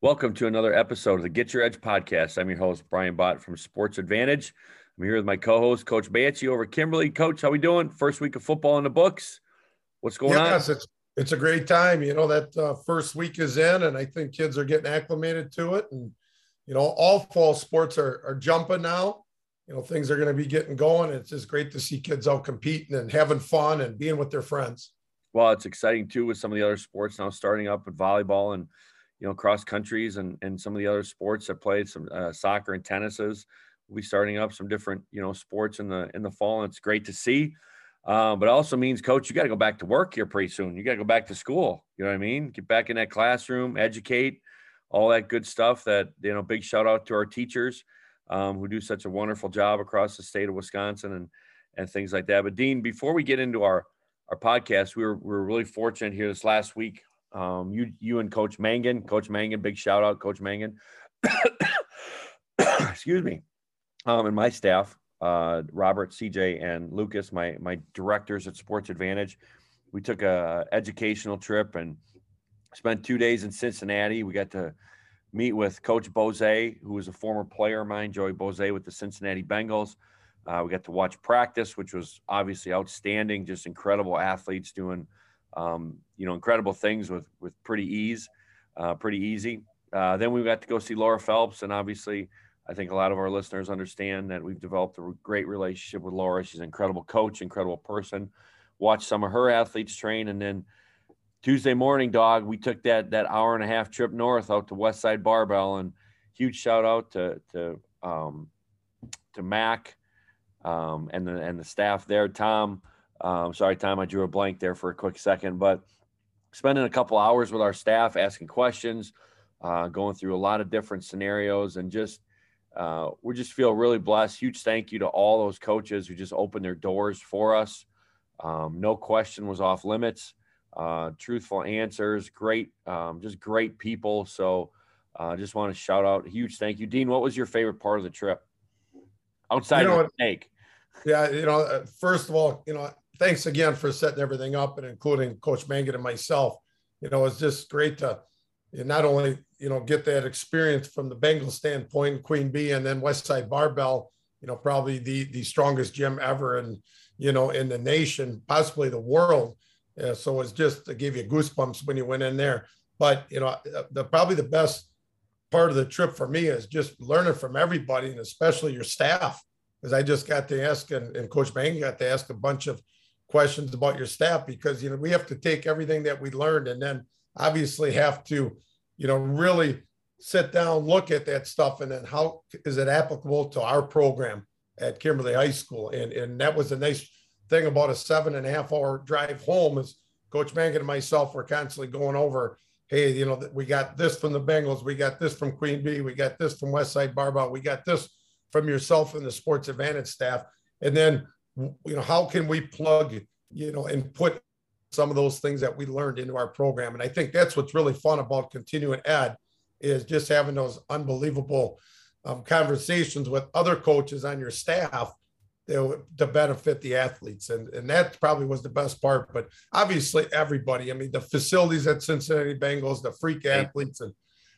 Welcome to another episode of the Get Your Edge podcast. I'm your host, Brian Bott from Sports Advantage. I'm here with my co-host, Coach Banshee over Kimberly. Coach, how we doing? First week of football in the books. What's going yes, on? Yes, it's it's a great time. You know that uh, first week is in, and I think kids are getting acclimated to it. And you know, all fall sports are are jumping now. You know, things are going to be getting going. It's just great to see kids out competing and having fun and being with their friends. Well, it's exciting too with some of the other sports now starting up with volleyball and you know, cross countries and, and some of the other sports that played some uh, soccer and tennises. We'll be starting up some different, you know, sports in the in the fall, and it's great to see. Um, but it also means, coach, you got to go back to work here pretty soon. You got to go back to school. You know what I mean? Get back in that classroom, educate, all that good stuff. That you know, big shout out to our teachers um, who do such a wonderful job across the state of Wisconsin and and things like that. But Dean, before we get into our our podcast, we were we were really fortunate here this last week um, you you and Coach Mangan, Coach Mangan, big shout out, Coach Mangan. Excuse me. Um, and my staff, uh, Robert, CJ, and Lucas, my my directors at Sports Advantage. We took a educational trip and spent two days in Cincinnati. We got to meet with Coach Boese, who was a former player of mine, Joey Boese, with the Cincinnati Bengals. Uh, we got to watch practice, which was obviously outstanding. Just incredible athletes doing um, you know, incredible things with with pretty ease, uh, pretty easy. Uh, then we got to go see Laura Phelps, and obviously, I think a lot of our listeners understand that we've developed a great relationship with Laura. She's an incredible coach, incredible person. Watch some of her athletes train, and then Tuesday morning, dog, we took that that hour and a half trip north out to West Side Barbell, and huge shout out to to um, to Mac um, and the and the staff there, Tom. Um, sorry, Tom, I drew a blank there for a quick second, but spending a couple hours with our staff, asking questions, uh, going through a lot of different scenarios, and just uh, we just feel really blessed. Huge thank you to all those coaches who just opened their doors for us. Um, no question was off limits. Uh, truthful answers, great, um, just great people. So, I uh, just want to shout out a huge thank you, Dean. What was your favorite part of the trip outside you know, of the snake? Yeah, you know, uh, first of all, you know, thanks again for setting everything up and including Coach Mangan and myself. You know, it's just great to not only you know get that experience from the Bengals standpoint, Queen Bee, and then Westside Barbell. You know, probably the the strongest gym ever, and you know, in the nation, possibly the world. Yeah, so it's just to give you goosebumps when you went in there. But you know, uh, the probably the best part of the trip for me is just learning from everybody, and especially your staff, because I just got to ask, and, and Coach Mangan got to ask a bunch of questions about your staff because you know we have to take everything that we learned and then obviously have to you know really sit down look at that stuff and then how is it applicable to our program at kimberly high school? And and that was a nice thing about a seven and a half hour drive home is coach mangan and myself were constantly going over hey you know we got this from the bengals we got this from queen bee we got this from westside barbell we got this from yourself and the sports advantage staff. And then you know, how can we plug, you know, and put some of those things that we learned into our program? And I think that's what's really fun about continuing ed is just having those unbelievable um, conversations with other coaches on your staff to, to benefit the athletes. And, and that probably was the best part. But obviously, everybody, I mean, the facilities at Cincinnati Bengals, the freak athletes, and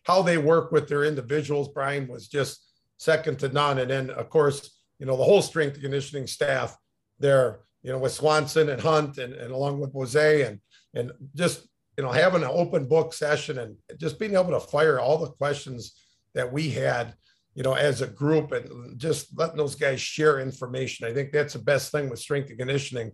how they work with their individuals, Brian was just second to none. And then, of course, you know, the whole strength conditioning staff there, you know, with Swanson and Hunt and, and along with Jose and and just you know having an open book session and just being able to fire all the questions that we had, you know, as a group and just letting those guys share information. I think that's the best thing with strength and conditioning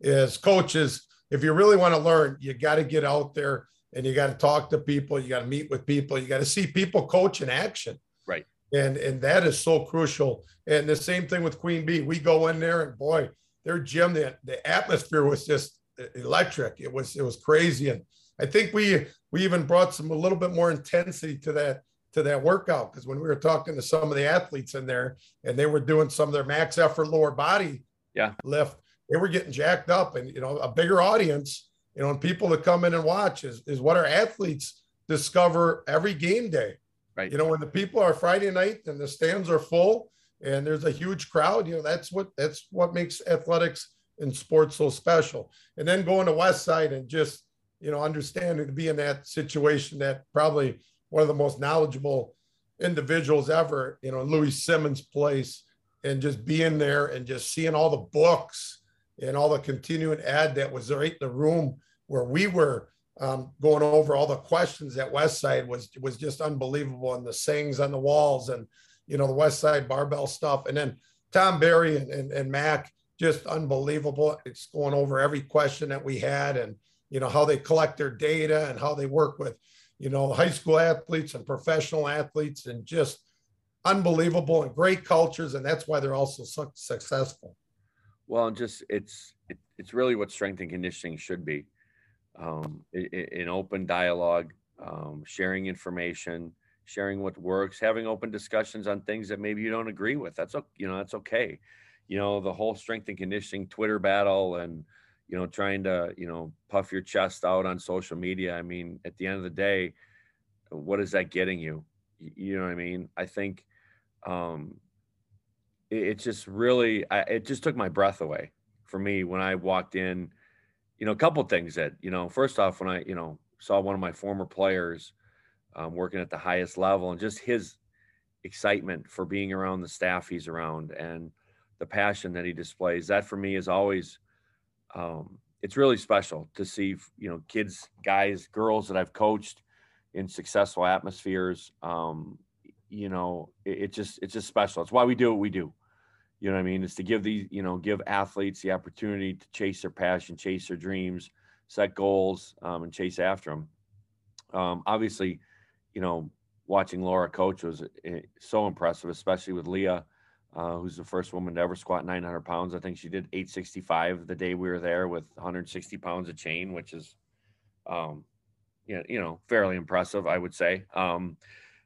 is coaches. If you really want to learn, you got to get out there and you got to talk to people. You got to meet with people. You got to see people coach in action. Right. And and that is so crucial. And the same thing with Queen Bee. We go in there and boy, their gym, the, the atmosphere was just electric. It was it was crazy, and I think we we even brought some a little bit more intensity to that to that workout because when we were talking to some of the athletes in there and they were doing some of their max effort lower body yeah lift, they were getting jacked up, and you know a bigger audience, you know, and people to come in and watch is is what our athletes discover every game day. Right. You know, when the people are Friday night and the stands are full and there's a huge crowd you know that's what that's what makes athletics and sports so special. And then going to west side and just you know understanding to be in that situation that probably one of the most knowledgeable individuals ever, you know, Louie Simmons' place and just being there and just seeing all the books and all the continuing ad that was right in the room where we were um, going over all the questions at West Side was was just unbelievable and the sayings on the walls and you know the West Side barbell stuff. And then Tom Barry and, and, and Mac just unbelievable. It's going over every question that we had and you know how they collect their data and how they work with you know high school athletes and professional athletes and just unbelievable and great cultures. And that's why they're also so successful. Well just it's it, it's really what strength and conditioning should be. Um, in open dialogue um, sharing information sharing what works having open discussions on things that maybe you don't agree with. That's you know that's okay. You know the whole strength and conditioning twitter battle and you know trying to you know puff your chest out on social media i mean at the end of the day what is that getting you? You know what i mean? I think um it, it just really I, it just took my breath away for me when i walked in. You know a couple things that you know first off when i you know saw one of my former players um, working at the highest level and just his excitement for being around the staff he's around and the passion that he displays. That for me is always um, it's really special to see you know kids guys girls that i've coached in successful atmospheres um, you know it, it, just it's just special. It's why we do what we do. You know what i mean? It's to give these you know give athletes the opportunity to chase their passion chase their dreams set goals um, and chase after them um, obviously you know watching laura coach was eh, so impressive especially with leah uh, who's the first woman to ever squat 900 pounds. I think she did 865 the day we were there with 160 pounds of chain, which is, um, you know, you know, fairly impressive, I would say. Um,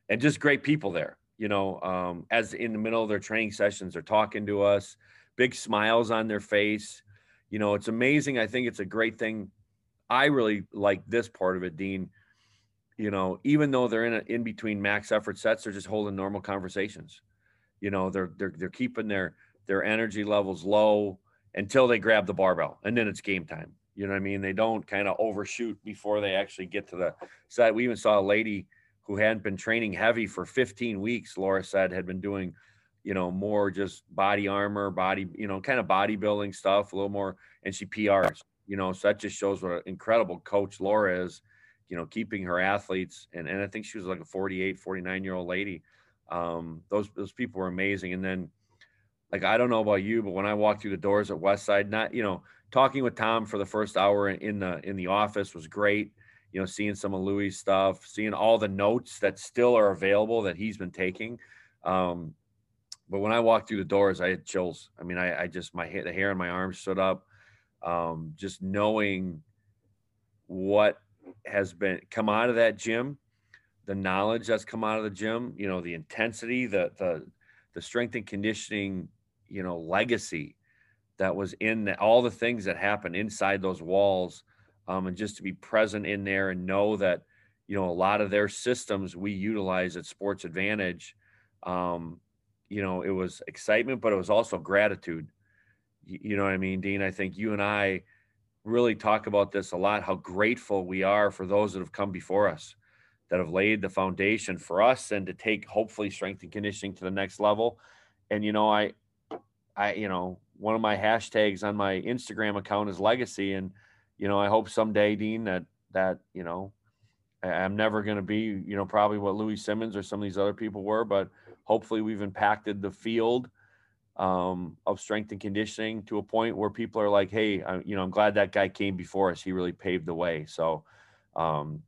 and just great people there. You know, um, as in the middle of their training sessions, they're talking to us, big smiles on their face. You know, it's amazing. I think it's a great thing. I really like this part of it, Dean. You know, even though they're in a, in between max effort sets, they're just holding normal conversations. You know they're they're they're keeping their their energy levels low until they grab the barbell and then it's game time. You know what i mean? They don't kind of overshoot before they actually get to the side. We even saw a lady who hadn't been training heavy for 15 weeks laura said had been doing you know more just body armor body you know kind of bodybuilding stuff a little more and she prs you know? So that just shows what an incredible coach laura is you know keeping her athletes and, and i think she was like a 48 49 year old lady um, those those people were amazing. And then, like I don't know about you, but when I walked through the doors at Westside, not you know talking with Tom for the first hour in the in the office was great. You know, seeing some of Louie's stuff, seeing all the notes that still are available that he's been taking. Um, but when I walked through the doors, I had chills. I mean, I, I just my the hair on my arms stood up. Um, just knowing what has been come out of that gym the knowledge that's come out of the gym, you know, the intensity, the the the strength and conditioning, you know, legacy that was in the, all the things that happened inside those walls, um, and just to be present in there and know that, you know, a lot of their systems we utilize at Sports Advantage. Um, you know, it was excitement, but it was also gratitude. You, you know what I mean, Dean? I think you and I really talk about this a lot. How grateful we are for those that have come before us that have laid the foundation for us and to take hopefully strength and conditioning to the next level. And you know, I I you know, one of my hashtags on my Instagram account is legacy and you know, I hope someday Dean that that, you know, I'm never going to be, you know, probably what Louie Simmons or some of these other people were, but hopefully we've impacted the field um, of strength and conditioning to a point where people are like, hey, I, you know, I'm glad that guy came before us. He really paved the way. So, um,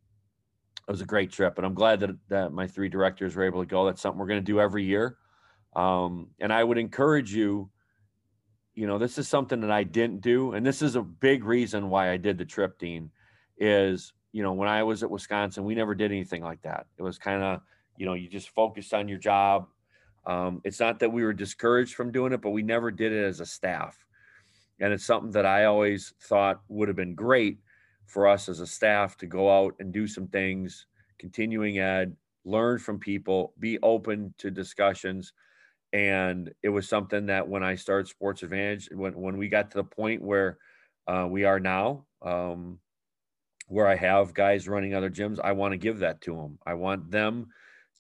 it was a great trip, and I'm glad that that my three directors were able to go. That's something we're going to do every year, um, and I would encourage you. You know, this is something that I didn't do, and this is a big reason why I did the trip, Dean. Is you know when I was at Wisconsin, we never did anything like that. It was kind of you know you just focused on your job. Um, it's not that we were discouraged from doing it, but we never did it as a staff, and it's something that I always thought would have been great for us as a staff to go out and do some things, continuing ed, learn from people, be open to discussions. And it was something that when I started Sports Advantage, when, when we got to the point where uh, we are now, um, where I have guys running other gyms, I want to give that to them. I want them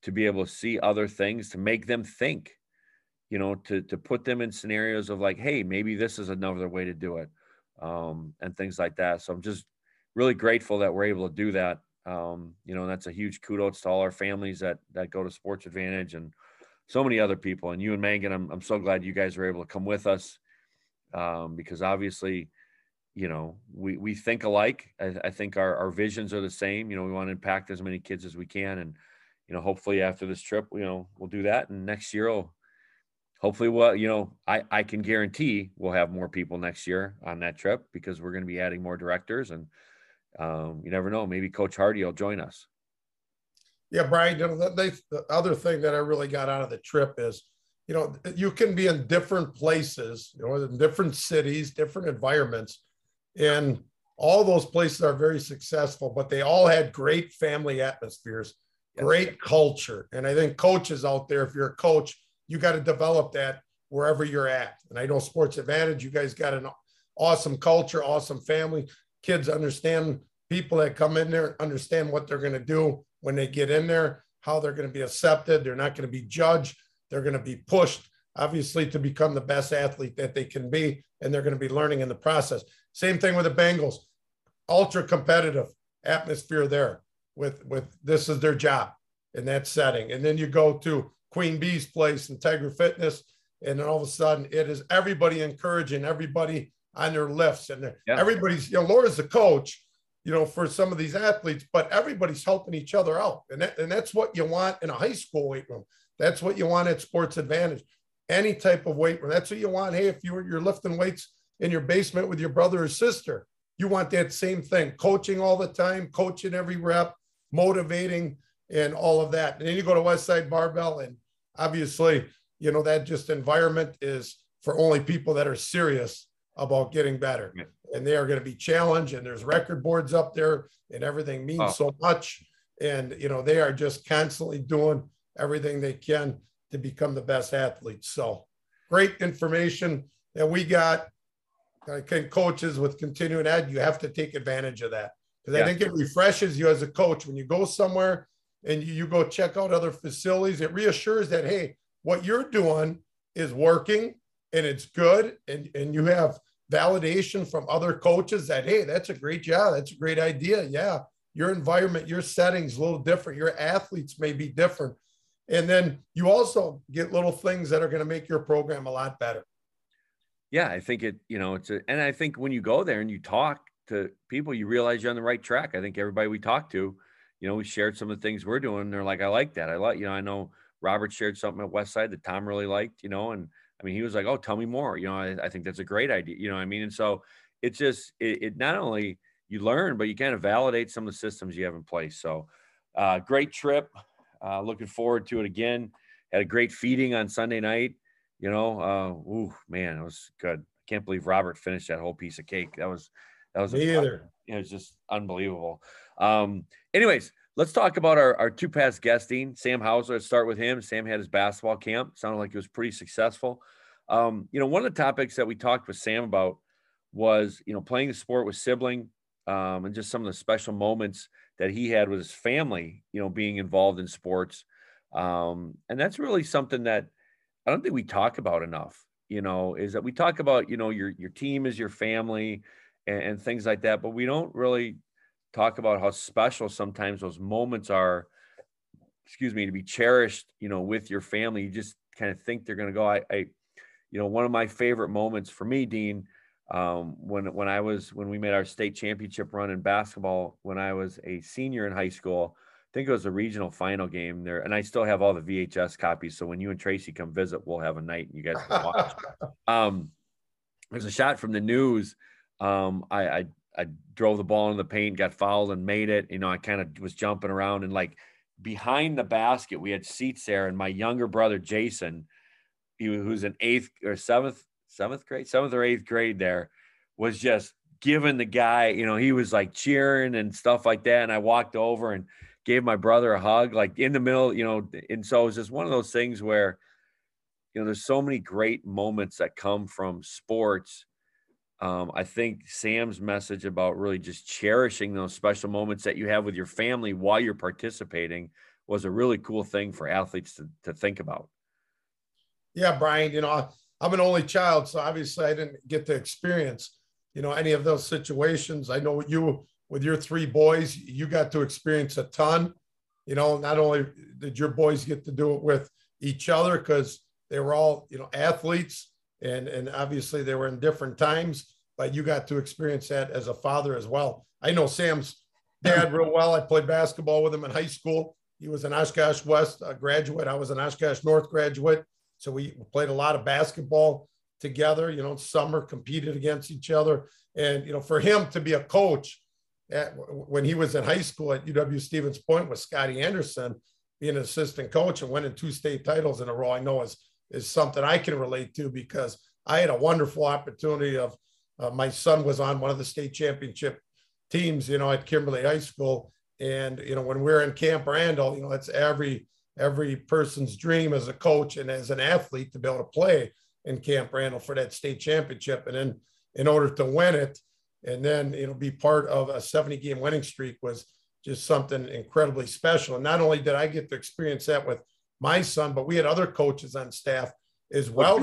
to be able to see other things to make them think, you know, to to put them in scenarios of like, hey, maybe this is another way to do it, um, and things like that. So I'm just really grateful that we're able to do that. Um, you know, that's a huge kudos to all our families that that go to Sports Advantage and so many other people. And you and Megan, I'm I'm so glad you guys were able to come with us um, because obviously you know, we we think alike. I, I, think our, our visions are the same. You know, we want to impact as many kids as we can, and you know, hopefully after this trip, you know, we'll do that, and next year, will hopefully, well, you know, I I can guarantee we'll have more people next year on that trip because we're going to be adding more directors, and um, you never know, maybe Coach Hardy will join us. Yeah, Brian. You know, the other thing that I really got out of the trip is you know you can be in different places you know in different cities different environments and all those places are very successful, but they all had great family atmospheres, great culture. And I think coaches out there, if you're a coach, you got to develop that wherever you're at. And I know Sports Advantage, you guys got an awesome culture, awesome family. Kids understand people that come in there understand what they're going to do when they get in there, how they're going to be accepted. They're not going to be judged. They're going to be pushed, obviously, to become the best athlete that they can be. And they're going to be learning in the process. Same thing with the Bengals, ultra competitive atmosphere there. With with this is their job in that setting, and then you go to Queen Bee's place, Integra Fitness, and then all of a sudden it is everybody encouraging everybody on their lifts, and yeah. everybody's you know Laura's the coach, you know, for some of these athletes, but everybody's helping each other out, and that, and that's what you want in a high school weight room. That's what you want at Sports Advantage. Any type of weight room. That's what you want. Hey, if you're you're lifting weights in your basement with your brother or sister. You want that same thing, coaching all the time, coaching every rep, motivating, and all of that. And then you go to Westside Barbell, and obviously, you know, that just environment is for only people that are serious about getting better. Yeah. And they are going to be challenged, and there's record boards up there, and everything means oh. so much. And, you know, they are just constantly doing everything they can to become the best athletes. So great information that we got can coaches with continuing ed, you have to take advantage of that because yeah. I think it refreshes you as a coach when you go somewhere and you, you go check out other facilities. It reassures that hey, what you're doing is working and it's good, and and you have validation from other coaches that hey, that's a great job, that's a great idea. Yeah, your environment, your settings a little different. Your athletes may be different, and then you also get little things that are going to make your program a lot better yeah, I think it, you know, it's a, and I think when you go there and you talk to people, you realize you're on the right track. I think everybody we talked to, you know, we shared some of the things we're doing. They're like, I like that. I like, you know, I know Robert shared something at Westside that Tom really liked, you know, and I mean, he was like, oh, tell me more. You know, I, I think that's a great idea. You know I mean? And so it's just, it, it, not only you learn, but you kind of validate some of the systems you have in place. So uh, great trip. Uh, looking forward to it again. Had a great feeding on Sunday night. You know, uh, ooh, man, it was good. I can't believe Robert finished that whole piece of cake. That was that was me either. It was just unbelievable. Um, anyways, let's talk about our, our two past guesting. Sam Hauser, let's start with him. Sam had his basketball camp. Sounded like it was pretty successful. Um, you know, one of the topics that we talked with Sam about was, you know, playing the sport with sibling um, and just some of the special moments that he had with his family, you know, being involved in sports. Um, and that's really something that I don't think we talk about enough, you know, is that we talk about, you know, your your team is your family and, and things like that, but we don't really talk about how special sometimes those moments are, excuse me, to be cherished, you know, with your family. You just kind of think they're gonna go. I, I you know, one of my favorite moments for me, Dean, um, when when I was when we made our state championship run in basketball when I was a senior in high school i think it was a regional final game there, and I still have all the VHS copies. So when you and Tracy come visit, we'll have a night and you guys can watch. um, there's a shot from the news. Um, I, I I drove the ball in the paint, got fouled, and made it. You know, I kind of was jumping around and like behind the basket, we had seats there, and my younger brother Jason, he who's in eighth or seventh, seventh grade, seventh or eighth grade, there was just giving the guy. You know, he was like cheering and stuff like that. And I walked over and gave my brother a hug, like in the middle, you know. And so it was just one of those things where, you know, there's so many great moments that come from sports um, I think Sam's message about really just cherishing those special moments that you have with your family while you're participating was a really cool thing for athletes to, to think about. Yeah, Brian, you know, I'm an only child, so obviously I didn't get to experience, you know, any of those situations. I know you with your three boys, you got to experience a ton. You know, not only did your boys get to do it with each other because they were all, you know, athletes and and obviously they were in different times, but you got to experience that as a father as well. I know Sam's dad real well. I played basketball with him in high school. He was an Oshkosh West uh, graduate. I was an Oshkosh North graduate. So we played a lot of basketball together, you know, summer competed against each other. And, you know, for him to be a coach at, when he was in high school at UW Stevens Point with Scotty Anderson, being an assistant coach and winning two state titles in a row, I know is, is something I can relate to because I had a wonderful opportunity of uh, my son was on one of the state championship teams, you know, at Kimberly High School. And, you know, when we're in Camp Randall, you know, that's every every person's dream as a coach and as an athlete to be able to play in Camp Randall for that state championship. And then in order to win it, and then know be part of a 70 game winning streak was just something incredibly special. And not only did I get to experience that with my son, but we had other coaches on staff as well.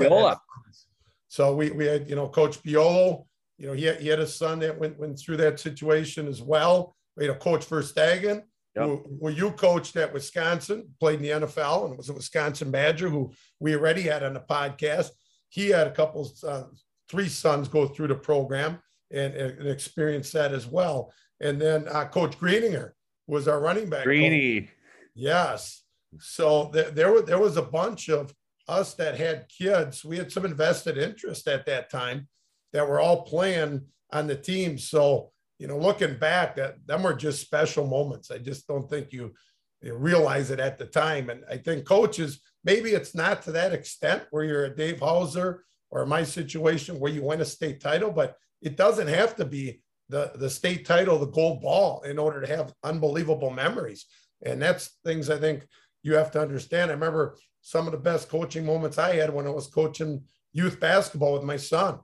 So we, we had, you know, Coach Biolo, you know, he had, he had a son that went, went through that situation as well. We had a coach Verstegen, yep. who, who you coached at Wisconsin, played in the NFL and was a Wisconsin Badger, who we already had on the podcast. He had a couple, uh, three sons go through the program and, and experience that as well. And then uh, Coach Greeninger was our running back. Greeny. Coach. Yes. So th- there, there was a bunch of us that had kids, we had some invested interest at that time that were all playing on the team. So, you know, looking back, that them were just special moments. I just don't think you, you realize it at the time. And I think coaches, maybe it's not to that extent where you're a Dave Hauser or my situation where you win a state title, but it doesn't have to be the, the state title, the gold ball in order to have unbelievable memories. And that's things I think you have to understand. I remember some of the best coaching moments I had when I was coaching youth basketball with my son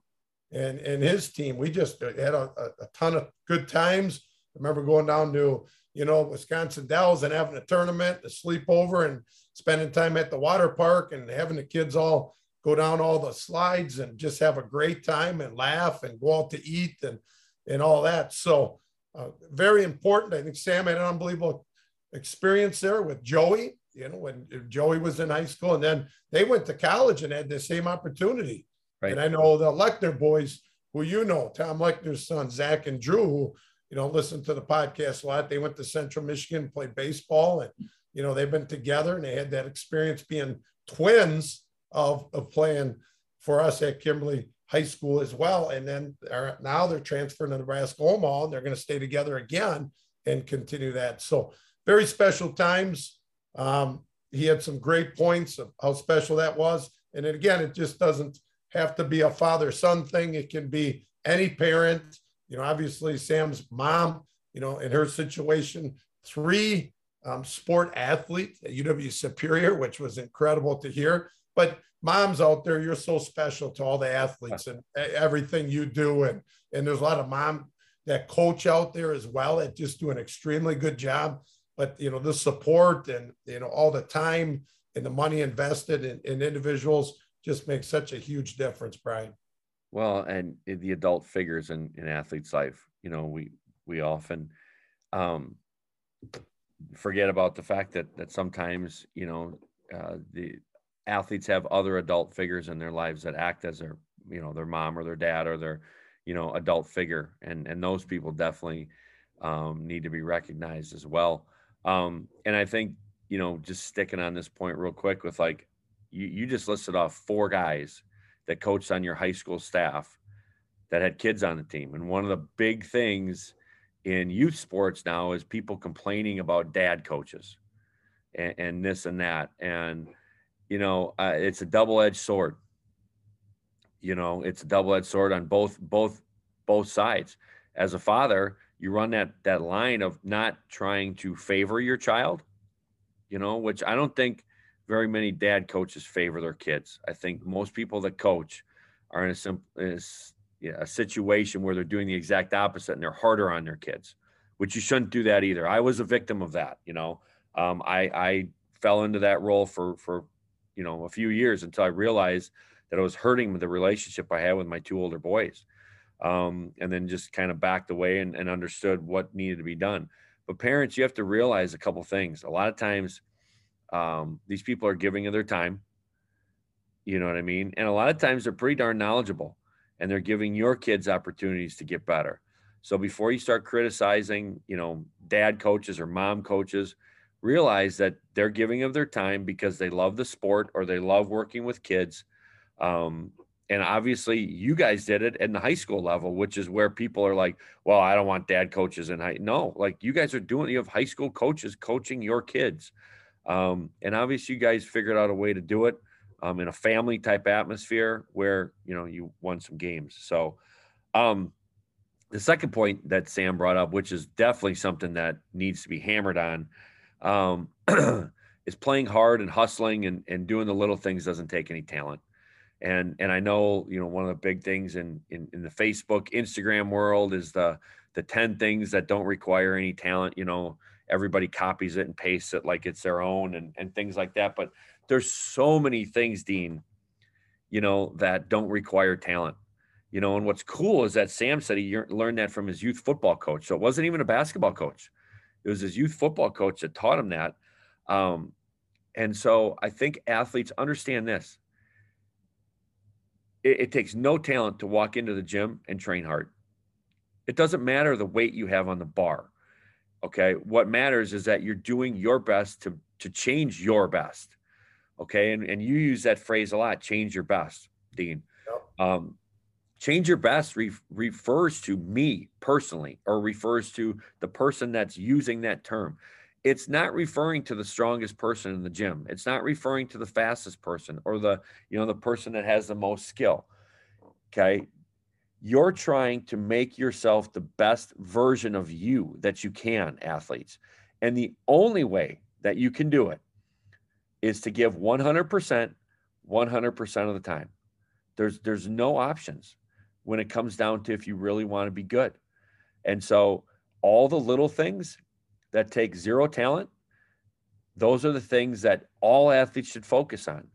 and, and his team. We just had a, a ton of good times. I remember going down to, you know, Wisconsin Dells and having a tournament, a sleepover and spending time at the water park and having the kids all go down all the slides and just have a great time and laugh and go out to eat and, and all that. So uh, very important. I think Sam had an unbelievable experience there with Joey you know, when Joey was in high school, and then they went to college and had the same opportunity. Right. And I know the Lechner boys, who you know, Tom Lechner's son, Zach and Drew, who, you know, listen to the podcast a lot. They went to Central Michigan, played baseball, and, you know, they've been together and they had that experience being twins of, of playing for us at Kimberly High School as well. And then they're, now they're transferring to Nebraska Omaha and they're going to stay together again and continue that. So very special times um, he had some great points of how special that was. And again, it just doesn't have to be a father son thing. It can be any parent. You know, obviously Sam's mom, you know, in her situation, three um, sport athletes at UW Superior, which was incredible to hear. But moms out there, you're so special to all the athletes and everything you do. And, and there's a lot of mom that coach out there as well that just do an extremely good job but you know the support and you know all the time and the money invested in, in individuals just makes such a huge difference brian. Well and the adult figures in in athletes life you know we we often um forget about the fact that that sometimes you know uh, the athletes have other adult figures in their lives that act as their you know their mom or their dad or their you know adult figure. And and those people definitely um, need to be recognized as well um, and I think, you know, just sticking on this point real quick with like, you, you just listed off four guys that coached on your high school staff that had kids on the team. And one of the big things in youth sports now is people complaining about dad coaches and, and this and that. And, you know, uh, it's a double edged sword. You know, it's a double edged sword on both, both, both sides. As a father, you run that that line of not trying to favor your child, you know, which I don't think very many dad coaches favor their kids. I think most people that coach are in a simple is a situation where they're doing the exact opposite and they're harder on their kids, which you shouldn't do that either. I was a victim of that. You know, um, I, I fell into that role for, for, you know, a few years until I realized that I was hurting the relationship I had with my two older boys. Um, and then just kind of backed away and, and understood what needed to be done. But parents, you have to realize a couple things. A lot of times, um, these people are giving of their time. You know what I mean? And a lot of times they're pretty darn knowledgeable and they're giving your kids opportunities to get better. So before you start criticizing, you know, dad coaches or mom coaches, realize that they're giving of their time because they love the sport or they love working with kids. Um, and obviously, you guys did it in the high school level, which is where people are like, "Well, I don't want dad coaches in high." No, like you guys are doing. You have high school coaches coaching your kids, um, and obviously, you guys figured out a way to do it um, in a family type atmosphere where you know you won some games. So, um, the second point that Sam brought up, which is definitely something that needs to be hammered on, um, is playing hard and hustling and, and doing the little things doesn't take any talent. And and I know you know one of the big things in in, in the Facebook Instagram world is the the 10 things that don't require any talent you know everybody copies it and pastes it like it's their own and, and things like that but there's so many things dean you know that don't require talent you know and what's cool is that sam said he learned that from his youth football coach so it wasn't even a basketball coach it was his youth football coach that taught him that um, and so i think athletes understand this it, it takes no talent to walk into the gym and train hard. It doesn't matter the weight you have on the bar okay? What matters is that you're doing your best to to change your best okay? And, and you use that phrase a lot change your best dean. Yep. um, change your best re- refers to me personally or refers to the person that's using that term it's not referring to the strongest person in the gym. It's not referring to the fastest person or the you know the person that has the most skill. Okay? You're trying to make yourself the best version of you that you can athletes. And the only way that you can do it is to give 100% 100% of the time. There's there's no options when it comes down to if you really want to be good. And so all the little things that take zero talent those are the things that all athletes should focus on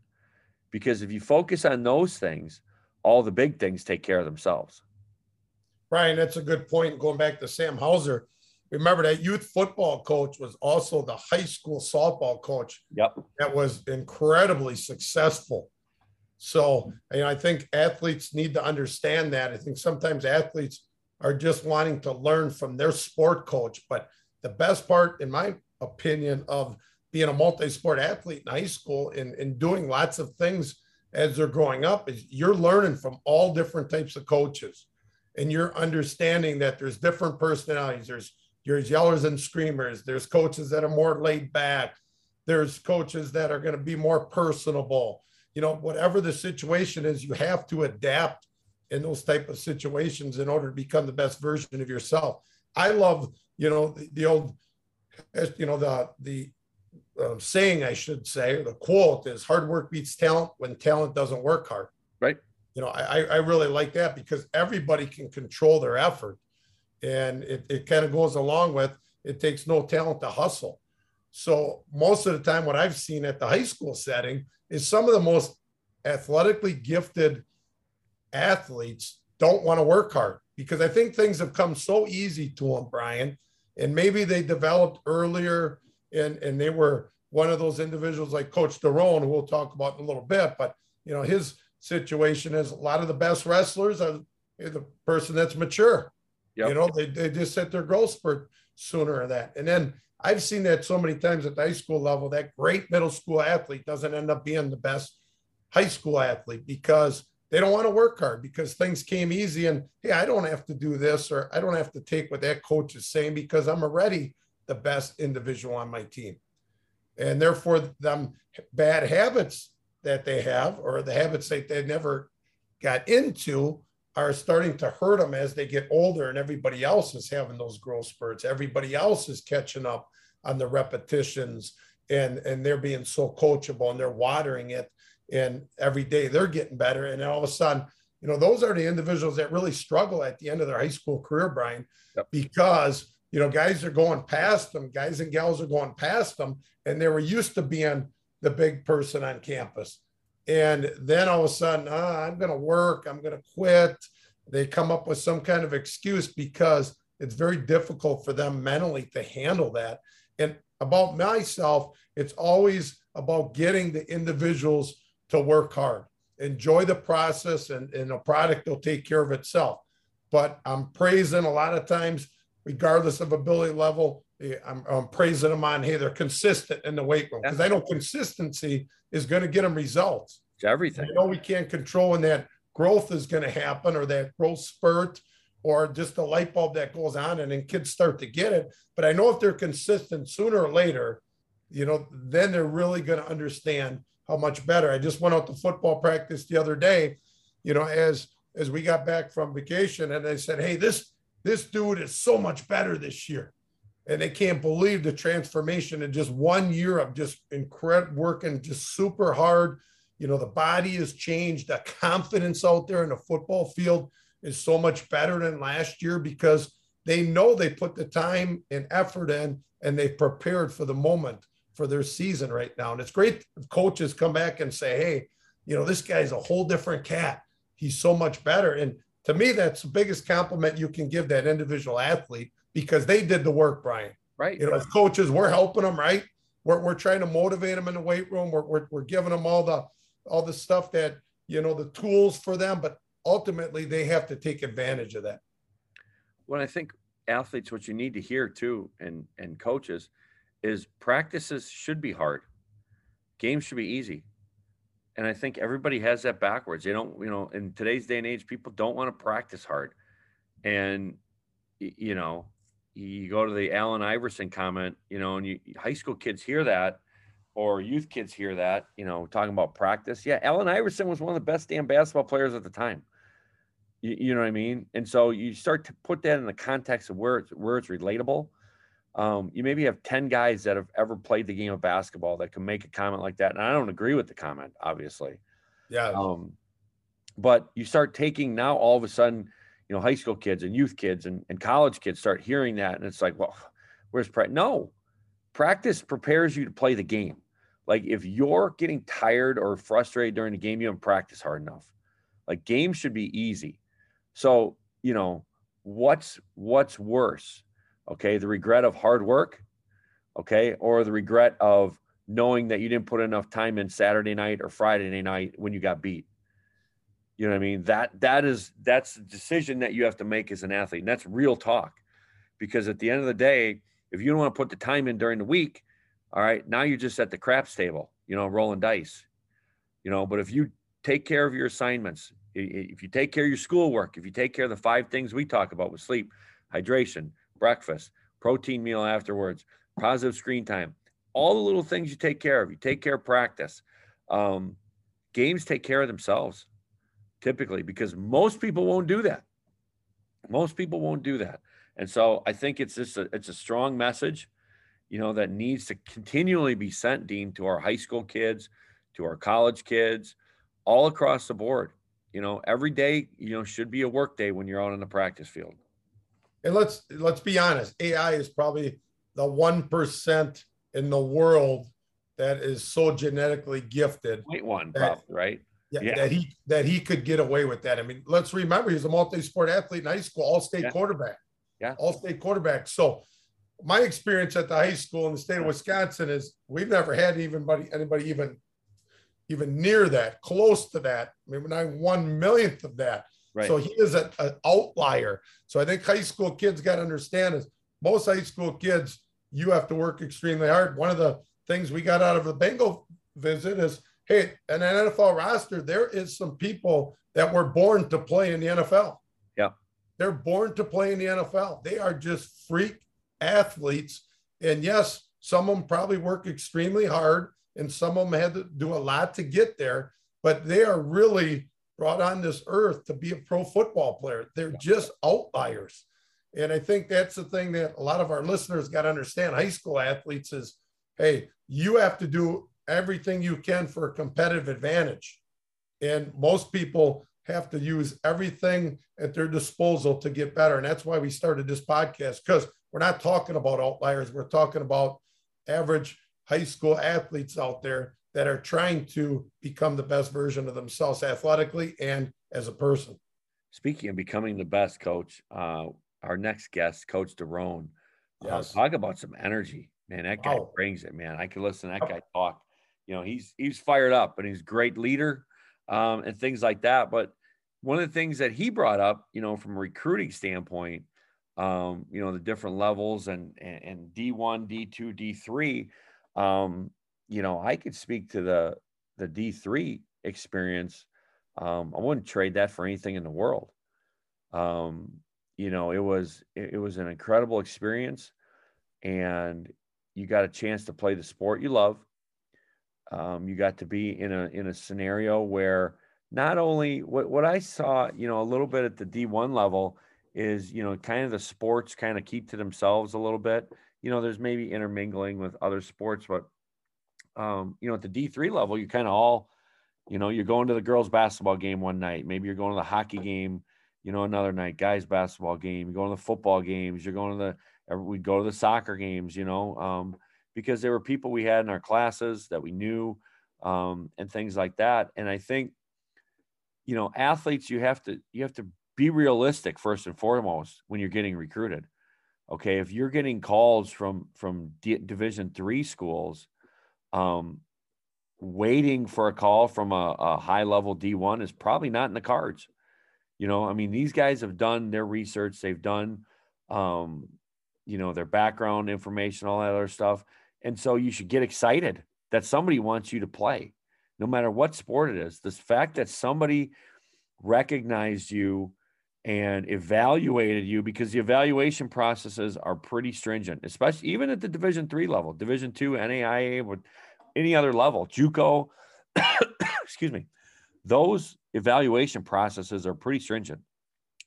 because if you focus on those things all the big things take care of themselves brian that's a good point going back to sam hauser remember that youth football coach was also the high school softball coach. Yep. That was incredibly successful. So, know, I think athletes need to understand that. I think sometimes athletes are just wanting to learn from their sport coach. But the best part, in my opinion, of being a multi-sport athlete in high school and, and doing lots of things as they're growing up is you're learning from all different types of coaches and you're understanding that there's different personalities. There's there's yellers and screamers. There's coaches that are more laid back. There's coaches that are going to be more personable. You know, whatever the situation is, you have to adapt in those type of situations in order to become the best version of yourself. I love, you know, the, old, you know, the the um, saying I should say, the quote is "hard work beats talent when talent doesn't work hard." Right. You know, I I really like that because everybody can control their effort and it, it kind of goes along with it takes no talent to hustle. So most of the time, what I've seen at the high school setting is some of the most athletically gifted athletes don't want to work hard because I think things have come so easy to them, Brian. And maybe they developed earlier and, and they were one of those individuals like Coach Derone, who we'll talk about in a little bit. But, you know, his situation is a lot of the best wrestlers are the person that's mature. Yep. You know, they, they just set their growth spurt sooner or that. And then I've seen that so many times at the high school level, that great middle school athlete doesn't end up being the best high school athlete because they don't want to work hard because things came easy and hey, I don't have to do this or I don't have to take what that coach is saying because I'm already the best individual on my team. And therefore, them bad habits that they have or the habits that they never got into are starting to hurt them as they get older and everybody else is having those growth spurts everybody else is catching up on the repetitions and and they're being so coachable and they're watering it and every day they're getting better and all of a sudden you know, those are the individuals that really struggle at the end of their high school career, Brian, Yep. because you know, guys are going past them, guys and gals are going past them, and they were used to being the big person on campus. And then all of a sudden, ah, I'm going to work, I'm going to quit. They come up with some kind of excuse because it's very difficult for them mentally to handle that. And about myself, it's always about getting the individuals to work hard, enjoy the process, and, and a product will take care of itself. But I'm praising a lot of times regardless of ability level. Eh, I'm, I'm praising them on, hey, they're consistent in the weight room because I know consistency is going to get them results. It's everything. I know we can't control when that growth is going to happen or that growth spurt or just the light bulb that goes on and then kids start to get it. But I know if they're consistent sooner or later, you know, then they're really going to understand how much better. I just went out to football practice the other day, you know, as as we got back from vacation and they said, Hey, this this dude is so much better this year. And they can't believe the transformation in just one year of just incredible working just super hard. You know, the body has changed, the confidence out there in the football field is so much better than last year because they know they put the time and effort in and they've prepared for the moment for their season right now. And it's great if coaches come back and say, hey, you know, this guy's a whole different cat. He's so much better. And to me, that's the biggest compliment you can give that individual athlete because they did the work, Brian. Right. You know, as coaches, we're helping them, right? We're, we're trying to motivate them in the weight room. We're, we're, we're giving them all the all the stuff that you know the tools for them, but ultimately they have to take advantage of that. Well, I think athletes, what you need to hear too, and and coaches, is practices should be hard. Games should be easy and I think everybody has that backwards. They don't, you know, in today's day and age, people don't want to practice hard. And you know, you go to the Allen Iverson comment, you know, and you, high school kids hear that, or youth kids hear that, you know, talking about practice. Yeah, Allen Iverson was one of the best damn basketball players at the time. You, you know what I mean? And so you start to put that in the context of where it's where it's relatable um, you maybe have 10 guys that have ever played the game of basketball that can make a comment like that. And I don't agree with the comment, obviously. Yeah. Um, but you start taking now all of a sudden, you know, high school kids and youth kids and, and college kids start hearing that. And it's like, well, where's practice? No, practice prepares you to play the game. Like if you're getting tired or frustrated during the game, you haven't practiced hard enough. Like games should be easy. So, you know, what's what's worse? Okay? The regret of hard work okay? Or the regret of knowing that you didn't put enough time in saturday night or friday night when you got beat. You know what i mean? That that is that's the decision that you have to make as an athlete and that's real talk. Because at the end of the day if you don't want to put the time in during the week all right now you're just at the craps table you know rolling dice. You know but if you take care of your assignments if you take care of your schoolwork if you take care of the five things we talk about with sleep hydration breakfast, protein meal afterwards, positive screen time, all the little things you take care of. You take care of practice. Um, games take care of themselves typically because most people won't do that. Most people won't do that. And so I think it's just a, it's a strong message, you know, that needs to continually be sent, Dean, to our high school kids, to our college kids, all across the board. You know, every day, you know, should be a work day when you're out on the practice field and let's let's be honest, AI is probably the one percent in the world that is so genetically gifted. Point one, that, probably, right? Yeah, yeah, that he that he could get away with that. I mean, let's remember he's a multi-sport athlete in high school, all-state yeah. quarterback. Yeah, all-state quarterback. So my experience at the high school in the state of Wisconsin is we've never had anybody anybody even even near that, close to that, maybe not one millionth of that. Right. So he is an outlier. So I think high school kids got to understand is most high school kids, you have to work extremely hard. One of the things we got out of the Bengal visit is, hey, an NFL roster, there is some people that were born to play in the NFL. Yeah. They're born to play in the NFL. They are just freak athletes. And yes, some of them probably work extremely hard and some of them had to do a lot to get there, but they are really brought on this earth to be a pro football player. They're just outliers. And I think that's the thing that a lot of our listeners got to understand. High school athletes is, hey, you have to do everything you can for a competitive advantage. And most people have to use everything at their disposal to get better. And that's why we started this podcast because we're not talking about outliers. We're talking about average high school athletes out there that are trying to become the best version of themselves athletically and as a person. Speaking of becoming the best coach, uh, our next guest, Coach Derone, uh, Yes. uh, talk about some energy, man. That guy Wow. brings it, man. I can listen to that guy talk. You know, he's he's fired up and he's a great leader um, and things like that. But one of the things that he brought up, you know, from a recruiting standpoint, um, you know, the different levels and and, and D1, D2, D3, um, you know, I could speak to the the D3 experience. Um, I wouldn't trade that for anything in the world. Um, you know, it was it, it was an incredible experience, and you got a chance to play the sport you love. Um, you got to be in a in a scenario where not only what what I saw, you know, a little bit at the D1 level is, you know, kind of the sports kind of keep to themselves a little bit. You know, there's maybe intermingling with other sports, but um, you know, at the D3 level, you kind of all, you know, you're going to the girls basketball game one night, maybe you're going to the hockey game, you know, another night, guys basketball game, you're going to the football games, you're going to the we'd go to the soccer games, you know, um, because there were people we had in our classes that we knew um, and things like that. And I think, you know, athletes, you have to you have to be realistic first and foremost when you're getting recruited. Okay, if you're getting calls from from D- Division three schools, um, waiting for a call from a, a high level D1 is probably not in the cards. You know, I mean, these guys have done their research, they've done, um, you know, their background information, all that other stuff. And so you should get excited that somebody wants you to play, no matter what sport it is. This fact that somebody recognized you and evaluated you because the evaluation processes are pretty stringent, especially even at the Division three level, Division two, NAIA, with any other level, JUCO. excuse me. Those evaluation processes are pretty stringent,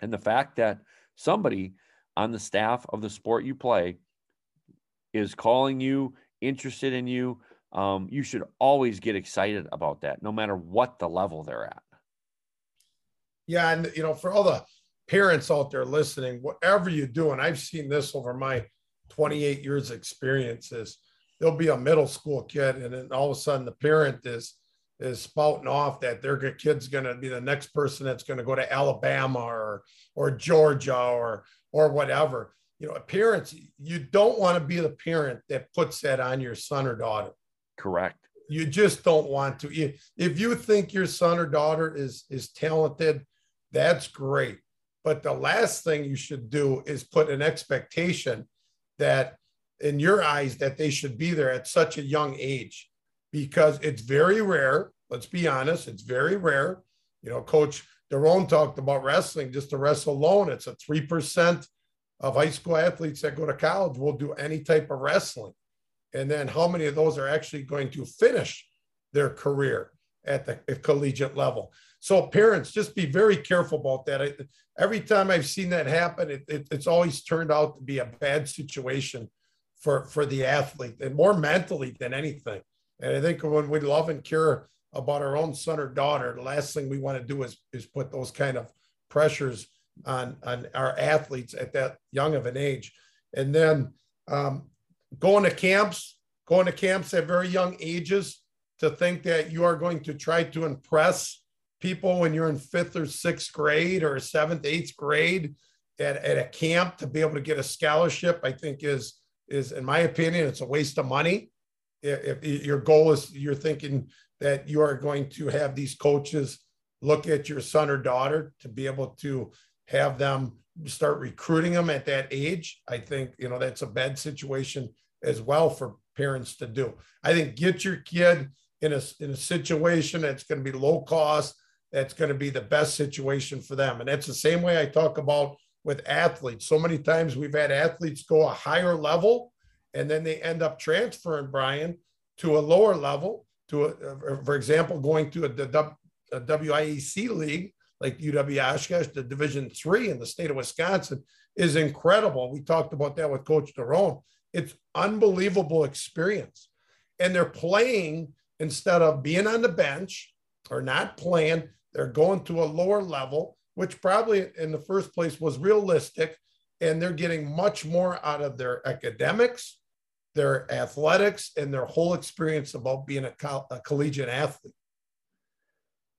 and the fact that somebody on the staff of the sport you play is calling you, interested in you, um, you should always get excited about that, no matter what the level they're at. Yeah, and you know, for all the parents out there listening, whatever you do, and I've seen this over my 28 years experiences, there'll be a middle school kid, and then all of a sudden the parent is is spouting off that their kid's going to be the next person that's going to go to Alabama or or Georgia or or whatever. You know, parents, you don't want to be the parent that puts that on your son or daughter. Correct. You just don't want to. If you think your son or daughter is is talented, that's great. But the last thing you should do is put an expectation that in your eyes that they should be there at such a young age because it's very rare. Let's be honest, it's very rare. You know, Coach Derone talked about wrestling, just to wrestle alone, it's a 3% of high school athletes that go to college will do any type of wrestling. And then how many of those are actually going to finish their career at the at collegiate level? So parents, just be very careful about that. I, every time I've seen that happen, it, it, it's always turned out to be a bad situation for, for the athlete and more mentally than anything. And I think when we love and care about our own son or daughter, the last thing we want to do is, is put those kind of pressures on, on our athletes at that young of an age. And then um, going to camps, going to camps at very young ages to think that you are going to try to impress people when you're in fifth or sixth grade or seventh, eighth grade at, at a camp to be able to get a scholarship, I think is, is in my opinion, it's a waste of money. If, if your goal is you're thinking that you are going to have these coaches look at your son or daughter to be able to have them start recruiting them at that age, I think, you know, that's a bad situation as well for parents to do. I think get your kid in a, in a situation that's going to be low cost, that's going to be the best situation for them. And that's the same way I talk about with athletes. So many times we've had athletes go a higher level and then they end up transferring Brian to a lower level to, a, for example, going to a, a, WIAC league like UW Oshkosh, the Division Three in the state of Wisconsin, is incredible. We talked about that with Coach Derone. It's unbelievable experience, and they're playing instead of being on the bench or not playing. They're going to a lower level, which probably in the first place was realistic. And they're getting much more out of their academics, their athletics, and their whole experience about being a, co- a collegiate athlete.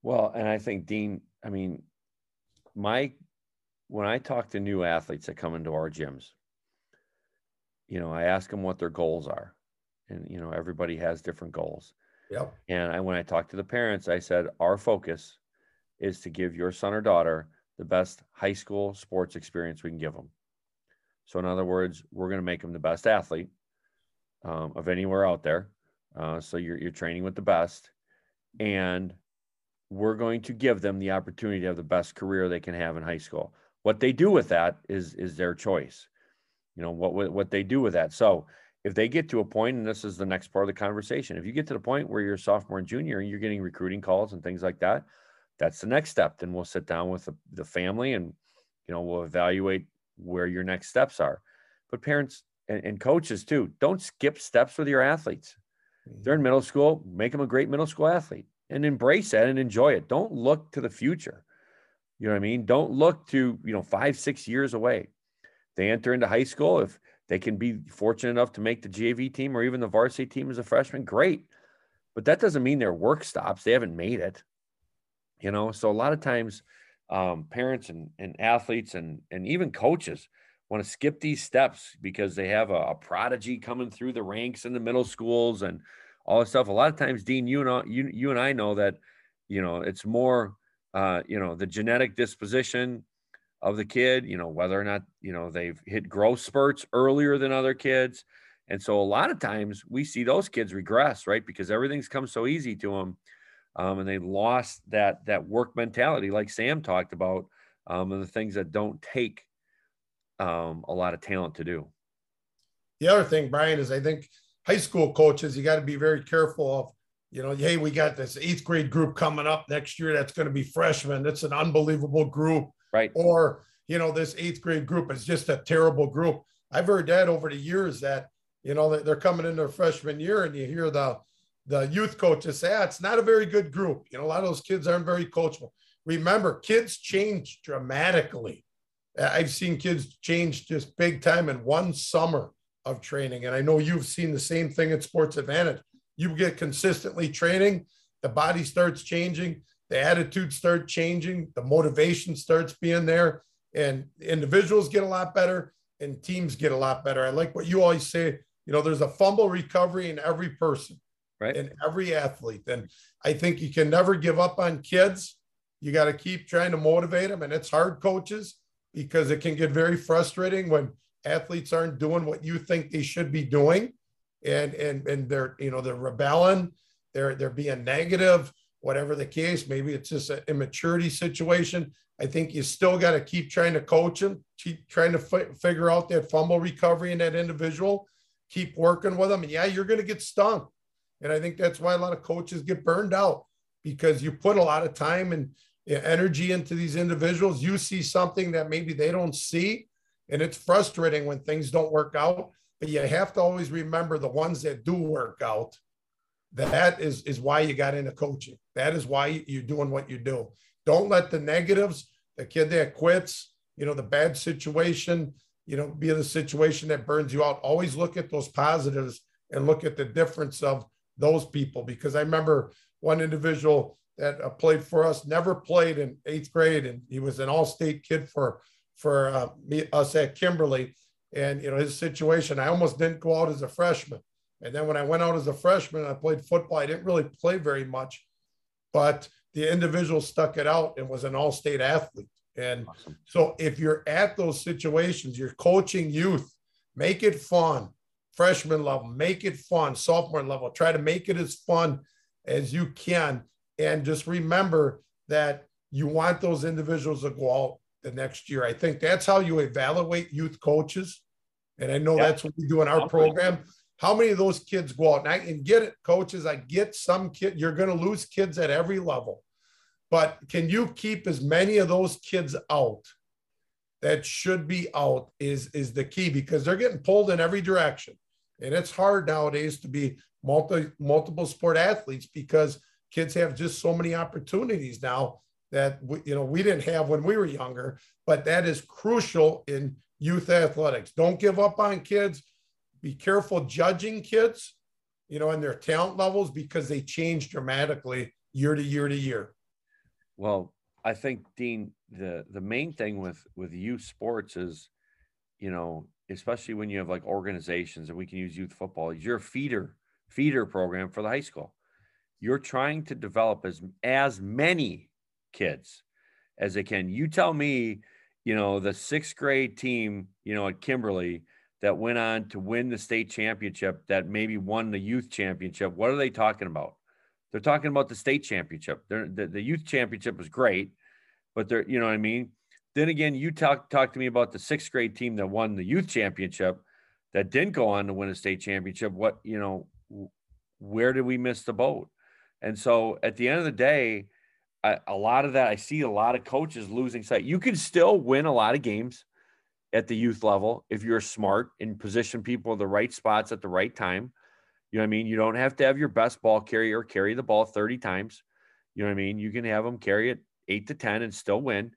Well, and I think Dean, I mean, my when I talk to new athletes that come into our gyms, you know, I ask them what their goals are. And, you know, everybody has different goals. Yep. And I, when I talked to the parents, I said, our focus is to give your son or daughter the best high school sports experience we can give them. So, in other words, we're going to make them the best athlete um, of anywhere out there. Uh, so, you're, you're training with the best. And we're going to give them the opportunity to have the best career they can have in high school. What they do with that is is their choice. You know what what they do with that. So if they get to a point, and this is the next part of the conversation, if you get to the point where you're a sophomore and junior and you're getting recruiting calls and things like that, that's the next step. Then we'll sit down with the, the family and you know we'll evaluate where your next steps are. But parents and, and coaches too, don't skip steps with your athletes. They're in mm-hmm. middle school, make them a great middle school athlete and embrace that and enjoy it. Don't look to the future. You know what I mean? Don't look to, you know, five, six years away. They enter into high school. If they can be fortunate enough to make the JV team or even the varsity team as a freshman, great. But that doesn't mean their work stops. They haven't made it. You know, so a lot of times um, parents and, and athletes and, and even coaches want to skip these steps because they have a, a prodigy coming through the ranks in the middle schools and all this stuff. A lot of times, Dean, you and I, you, you and I know that, you know, it's more uh, you know, the genetic disposition of the kid, you know, whether or not, you know, they've hit growth spurts earlier than other kids. And so a lot of times we see those kids regress, right? Because everything's come so easy to them. Um, and they lost that that work mentality, like Sam talked about, um, and the things that don't take um, a lot of talent to do. The other thing, Brian, is I think high school coaches, you got to be very careful of you know, hey, we got this eighth grade group coming up next year that's going to be freshmen. It's an unbelievable group. Right. Or, you know, this eighth grade group is just a terrible group. I've heard that over the years that, you know, they're coming in their freshman year and you hear the, the youth coaches say, ah, it's not a very good group. You know, a lot of those kids aren't very coachable. Remember, kids change dramatically. I've seen kids change just big time in one summer of training. And I know you've seen the same thing at Sports Advantage you get consistently training, the body starts changing, the attitude starts changing, the motivation starts being there, and individuals get a lot better and teams get a lot better. I like what you always say, you know, there's a fumble recovery in every person, right? In every athlete. And I think you can never give up on kids. You got to keep trying to motivate them. And it's hard, coaches, because it can get very frustrating when athletes aren't doing what you think they should be doing and and and they're you know they're rebelling they're they're being negative whatever the case maybe it's just an immaturity situation i think you still got to keep trying to coach them keep trying to fi- figure out that fumble recovery in that individual keep working with them and yeah you're going to get stung and i think that's why a lot of coaches get burned out because you put a lot of time and energy into these individuals you see something that maybe they don't see and it's frustrating when things don't work out but you have to always remember the ones that do work out. That is, is why you got into coaching. That is why you're doing what you do. Don't let the negatives, the kid that quits, you know, the bad situation, you know, be the situation that burns you out. Always look at those positives and look at the difference of those people. Because I remember one individual that uh, played for us never played in eighth grade, and he was an all-state kid for for uh, me, us at Kimberly and you know his situation. I almost didn't go out as a freshman, and then when I went out as a freshman, I played football. I didn't really play very much, but the individual stuck it out and was an all-state athlete. And awesome. so if you're at those situations, you're coaching youth, make it fun. Freshman level, make it fun. Sophomore level, try to make it as fun as you can. And just remember that you want those individuals to go out the next year. I think that's how you evaluate youth coaches. And I know that's what we do in our program. How many of those kids go out? And I can get it, coaches. I get some kid, you're going to lose kids at every level. But can you keep as many of those kids out that should be out is, is the key because they're getting pulled in every direction. And it's hard nowadays to be multi multiple sport athletes because kids have just so many opportunities now that we, you know we didn't have when we were younger, but that is crucial in youth athletics. Don't give up on kids. Be careful judging kids, you know, and their talent levels because they change dramatically year to year to year. Well, I think Dean, the the main thing with with youth sports is, you know, especially when you have like organizations and we can use youth football, you're a feeder feeder program for the high school. You're trying to develop as as many kids as they can. You tell me, you know, the sixth grade team, you know, at Kimberly that went on to win the state championship, that maybe won the youth championship. What are they talking about? They're talking about the state championship. The, the youth championship was great, but they're, you know what I mean? Then again, you talk talk to me about the sixth grade team that won the youth championship that didn't go on to win a state championship. What, you know, where did we miss the boat? And so at the end of the day, I, a lot of that, I see a lot of coaches losing sight. You can still win a lot of games at the youth level if you're smart and position people in the right spots at the right time. You know what I mean? You don't have to have your best ball carrier carry the ball 30 times. You know what I mean? You can have them carry it eight to 10 and still win.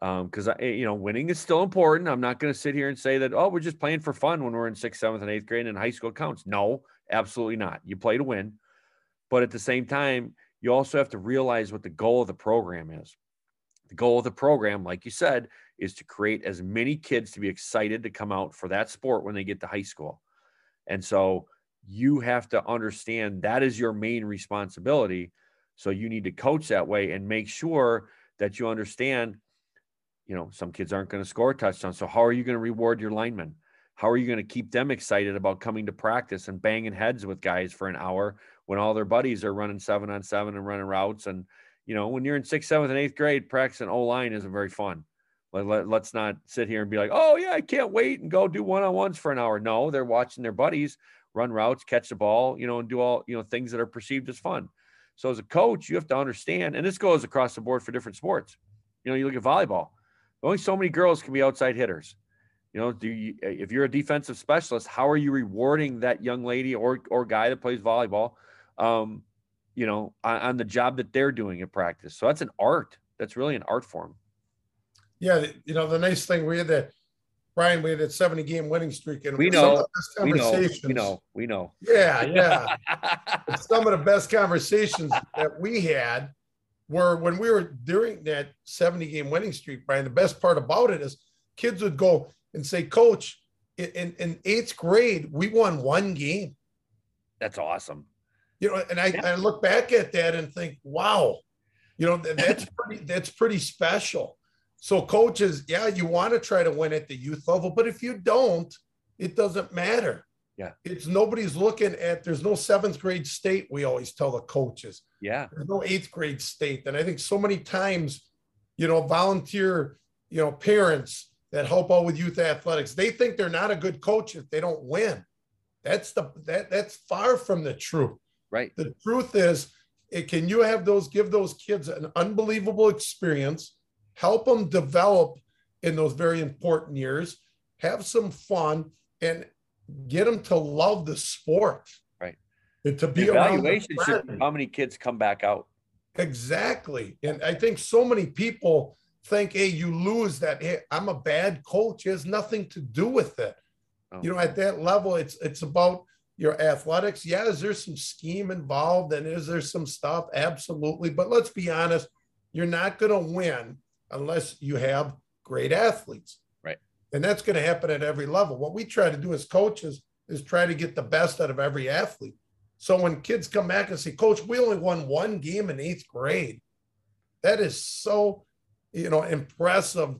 Because, um, you know, winning is still important. I'm not going to sit here and say that, oh, we're just playing for fun when we're in sixth, seventh, and eighth grade and high school counts. No, absolutely not. You play to win. But at the same time, you also have to realize what the goal of the program is. The goal of the program, like you said, is to create as many kids to be excited to come out for that sport when they get to high school. And so you have to understand that is your main responsibility. So you need to coach that way and make sure that you understand, you know, some kids aren't going to score a touchdown. So how are you going to reward your linemen? How are you going to keep them excited about coming to practice and banging heads with guys for an hour when all their buddies are running seven on seven and running routes? And, you know, when you're in sixth, seventh, and eighth grade, practicing O line isn't very fun. Let, let, let's not sit here and be like, oh, yeah, I can't wait and go do one on ones for an hour. No, they're watching their buddies run routes, catch the ball, you know, and do all, you know, things that are perceived as fun. So as a coach, you have to understand, and this goes across the board for different sports. You know, you look at volleyball, only so many girls can be outside hitters. You know, do you, if you're a defensive specialist, how are you rewarding that young lady or or guy that plays volleyball? Um, you know, on, on the job that they're doing at practice. So that's an art. That's really an art form. Yeah, you know, the nice thing we had that Brian, we had a 70 game winning streak, and we know, we know, we know, we know. Yeah, yeah. some of the best conversations that we had were when we were during that 70 game winning streak, Brian. The best part about it is kids would go, and say, Coach, in, in eighth grade, we won one game. That's awesome. You know, and I, yeah. I look back at that and think, wow, you know, that's pretty, that's pretty special. So coaches, yeah, you want to try to win at the youth level, but if you don't, it doesn't matter. Yeah. It's nobody's looking at there's no seventh grade state, we always tell the coaches. Yeah. There's no eighth grade state. And I think so many times, you know, volunteer, you know, parents that help out with youth athletics. They think they're not a good coach if they don't win. That's the that that's far from the truth. Right. The truth is, it, can you have those give those kids an unbelievable experience, help them develop in those very important years, have some fun, and get them to love the sport. Right. And to be the evaluation how many kids come back out. Exactly. And I think so many people think, hey, you lose that. Hey, I'm a bad coach. It has nothing to do with it. Oh. You know, at that level, it's it's about your athletics. Yeah, is there some scheme involved? And is there some stuff? Absolutely. But let's be honest, you're not going to win unless you have great athletes. Right. And that's going to happen at every level. What we try to do as coaches is try to get the best out of every athlete. So when kids come back and say, Coach, we only won one game in eighth grade, that is so you know, impressive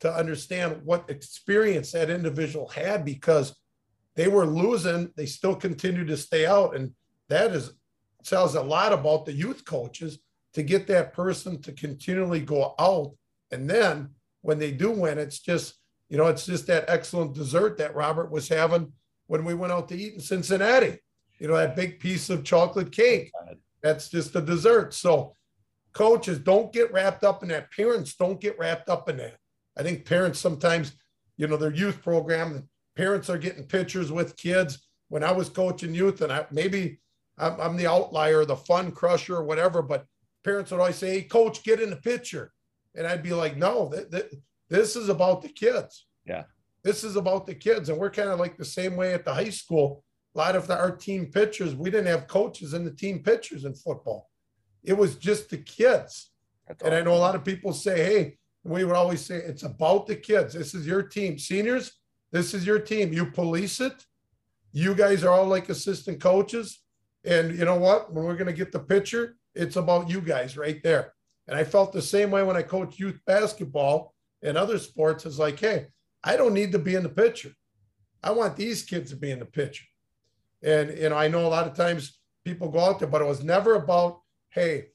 to understand what experience that individual had because they were losing, they still continue to stay out. And that is tells a lot about the youth coaches to get that person to continually go out. And then when they do win, it's just, you know, it's just that excellent dessert that Robert was having when we went out to eat in Cincinnati. You know, that big piece of chocolate cake. That's just a dessert. So coaches don't get wrapped up in that. Parents don't get wrapped up in that. I think parents sometimes, you know, their youth program, parents are getting pictures with kids. When I was coaching youth, and I maybe I'm, I'm the outlier, the fun crusher, or whatever, but parents would always say, Hey, coach, get in the picture. And I'd be like, No, th- th- this is about the kids. Yeah. This is about the kids. And we're kind of like the same way at the high school. A lot of the, our team pitchers, we didn't have coaches in the team pitchers in football. It was just the kids. That's And I know a lot of people say, hey, we would always say it's about the kids. This is your team. Seniors, this is your team. You police it. You guys are all like assistant coaches. And you know what? When we're going to get the picture, it's about you guys right there. And I felt the same way when I coached youth basketball and other sports. It's like, hey, I don't need to be in the picture. I want these kids to be in the picture. And you know, I know a lot of times people go out there, but it was never about, hey,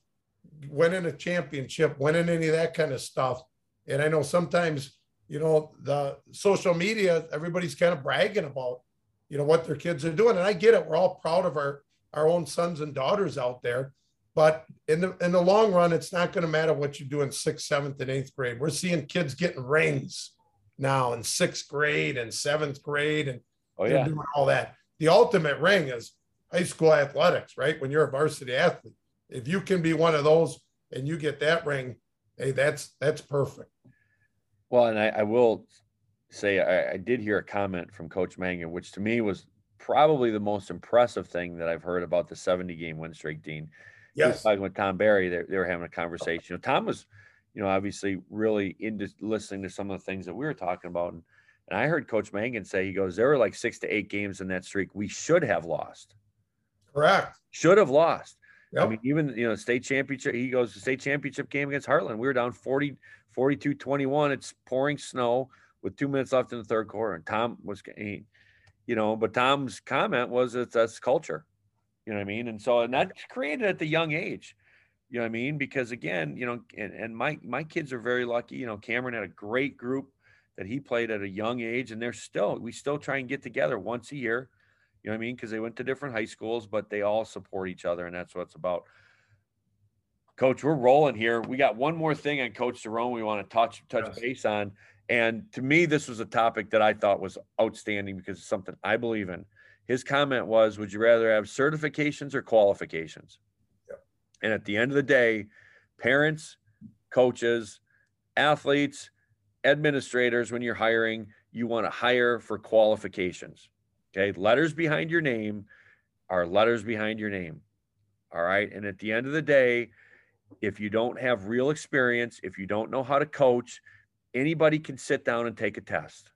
winning a championship, winning any of that kind of stuff. And I know sometimes, you know, the social media, everybody's kind of bragging about, you know, what their kids are doing. And I get it. We're all proud of our our own sons and daughters out there. But in the in the long run, it's not going to matter what you do in sixth, seventh, and eighth grade. We're seeing kids getting rings now in sixth grade and seventh grade, and Oh yeah. doing all that. The ultimate ring is high school athletics, right? When you're a varsity athlete, if you can be one of those and you get that ring, hey, that's that's perfect. Well, and I, I will say I, I did hear a comment from Coach Mangan, which to me was probably the most impressive thing that I've heard about the 70 game win streak, Dean. Yes, talking with Tom Barry. They, they were having a oh. conversation. You know, Tom was, you know, obviously really into listening to some of the things that we were talking about. And, and I heard Coach Mangan say, he goes, there were like six to eight games in that streak we should have lost. correct. Should have lost. I mean, even, you know, state championship, he goes to state championship game against Heartland. We were down 40, 42 21. It's pouring snow with two minutes left in the third quarter. And Tom was, he, you know, but Tom's comment was it's that's culture. You know what I mean? And so, and that's created at the young age. You know what I mean? Because again, you know, and, and my my kids are very lucky. You know, Cameron had a great group that he played at a young age, and they're still we still try and get together once a year. You know what I mean? Because they went to different high schools, but they all support each other, and that's what it's about. Coach, we're rolling here. We got one more thing on Coach Derone we want to touch touch Yes. base on. And to me, this was a topic that I thought was outstanding because it's something I believe in. His comment was, Would you rather have certifications or qualifications? Yep. And at the end of the day, parents, coaches, athletes, administrators, when you're hiring, you want to hire for qualifications. Okay. Letters behind your name are letters behind your name. All right. And at the end of the day, if you don't have real experience, if you don't know how to coach, anybody can sit down and take a test.